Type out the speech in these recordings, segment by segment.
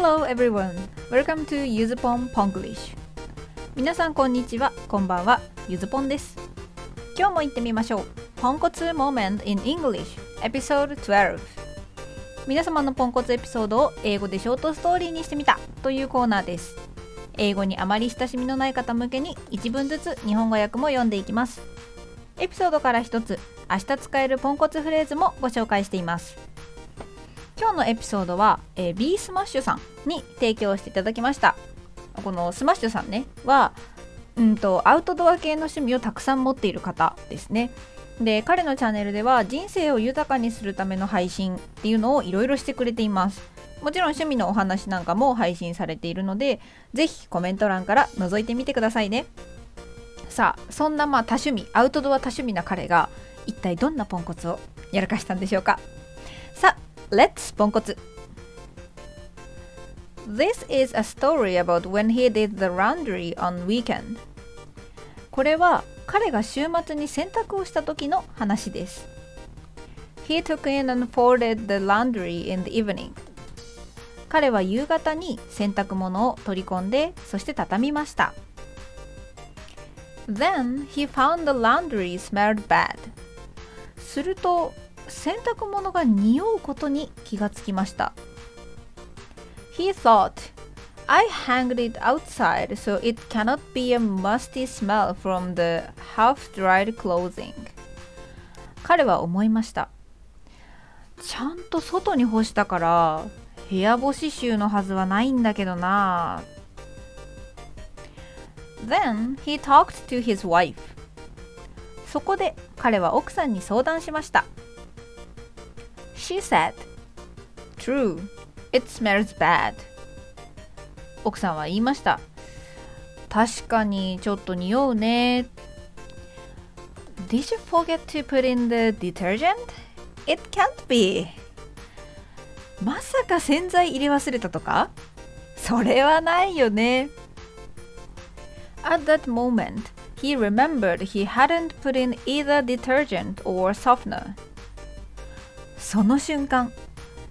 Hello everyone! Welcome to Yuzupon Ponglish. 皆さんこんにちは、こんばんは、ゆずぽんです。今日も行ってみましょう。ポンコツ Moment in English Episode 12皆様のポンコツエピソードを英語でショートストーリーにしてみた。というコーナーです。英語にあまり親しみのない方向けに1文ずつ日本語訳も読んでいきます。エピソードから1つ明日使えるポンコツフレーズもご紹介しています。今日のエピソードは、えー、B スマッシュさんに提供していただきました。このスマッシュさんねはうんとアウトドア系の趣味をたくさん持っている方ですね。で彼のチャンネルでは人生を豊かにするための配信っていうのをいろいろしてくれています。もちろん趣味のお話なんかも配信されているのでぜひコメント欄から覗いてみてくださいね。さあそんなまあ多趣味アウトドア多趣味な彼が一体どんなポンコツをやらかしたんでしょうか。さあレッツポンコツ This is a story about when he did the laundry on weekend これは彼が週末に洗濯をした時の話です He took in and folded the laundry in the evening 彼は夕方に洗濯物を取り込んでそして畳みました Then he found the laundry smelled bad すると洗濯物が匂うことに気がつきました He thought I hanged it outside so it cannot be a musty smell from the half-dried clothing 彼は思いましたちゃんと外に干したから部屋干し臭のはずはないんだけどな Then he talked to his wife そこで彼は奥さんに相談しました She said True, it smells bad 奥さんは言いました確かにちょっと匂うね Did you forget to put in the detergent? It can't be まさか洗剤入れ忘れたとかそれはないよね At that moment, he remembered he hadn't put in either detergent or softener その瞬間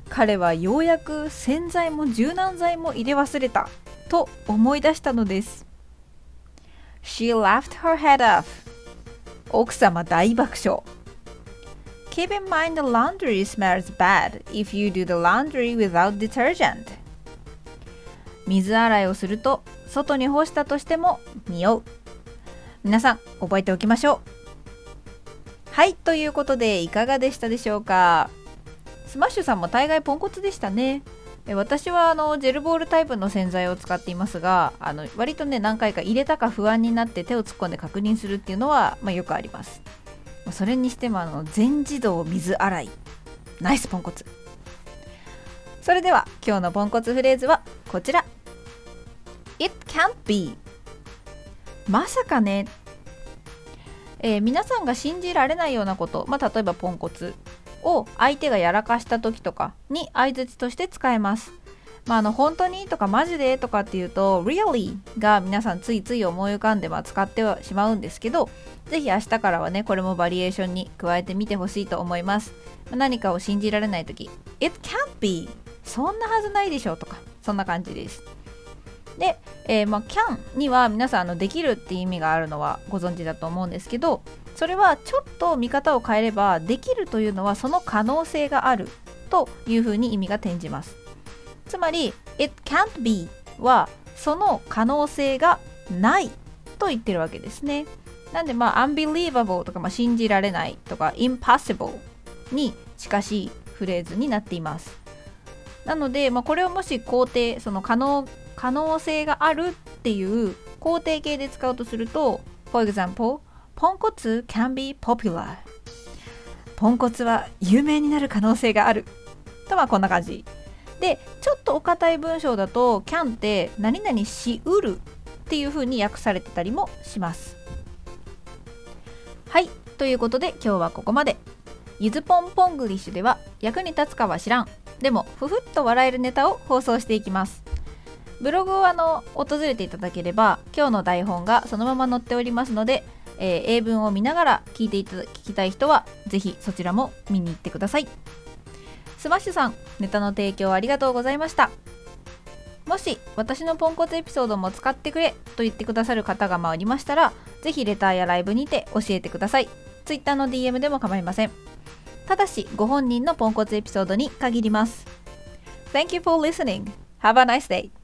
彼はようやく洗剤も柔軟剤も入れ忘れたと思い出したのです She laughed her head off 奥様大爆笑 Keep in mind the laundry smells bad if you do the laundry without detergent 水洗いをすると外に干したとしても匂う皆さん覚えておきましょうはいということでいかがでしたでしょうか？スマッシュさんも大概ポンコツでしたね。私はあのジェルボールタイプの洗剤を使っていますがあの割とね何回か入れたか不安になって手を突っ込んで確認するっていうのは、まあ、よくあります。それにしてもあの全自動水洗い。ナイスポンコツ。それでは今日のポンコツフレーズはこちら。It can't be まさかねえー、皆さんが信じられないようなこと、まあ、例えばポンコツを相手がやらかした時とかに相槌として使えます。まあ、あの本当にとかマジでとかっていうと really が皆さんついつい思い浮かんでま使ってはしまうんですけどぜひ明日からはねこれもバリエーションに加えてみてほしいと思います何かを信じられない時 It can't be そんなはずないでしょとかそんな感じですで、えー、まあ、can には皆さんあのできるっていう意味があるのはご存知だと思うんですけどそれはちょっと見方を変えればできるというのはその可能性があるというふうに意味が転じます。つまり it can't be はその可能性がないと言ってるわけですね。なんでまあ unbelievable とか、まあ、信じられないとか impossible に近しいフレーズになっています。なので、まあ、これをもし肯定その可能可能性があるっていう肯定形で使うとすると For example ポンコツ can be popular. ポンコツは有名になる可能性がある。とまあこんな感じ。でちょっとお堅い文章だと can って何々しうるっていう風に訳されてたりもします。はいということで今日はここまで。ゆずぽんぽんグリッシュでは役に立つかは知らん。でもふふっと笑えるネタを放送していきます。ブログをあの訪れていただければ今日の台本がそのまま載っておりますのでえー、英文を見ながら聞いていただ聞きたい人はぜひそちらも見に行ってください。スマッシュさんネタの提供ありがとうございました。もし私のポンコツエピソードも使ってくれと言ってくださる方がおりましたらぜひレターやライブにて教えてください。Twitter の DM でも構いません。ただしご本人のポンコツエピソードに限ります。Thank you for listening. Have a nice day.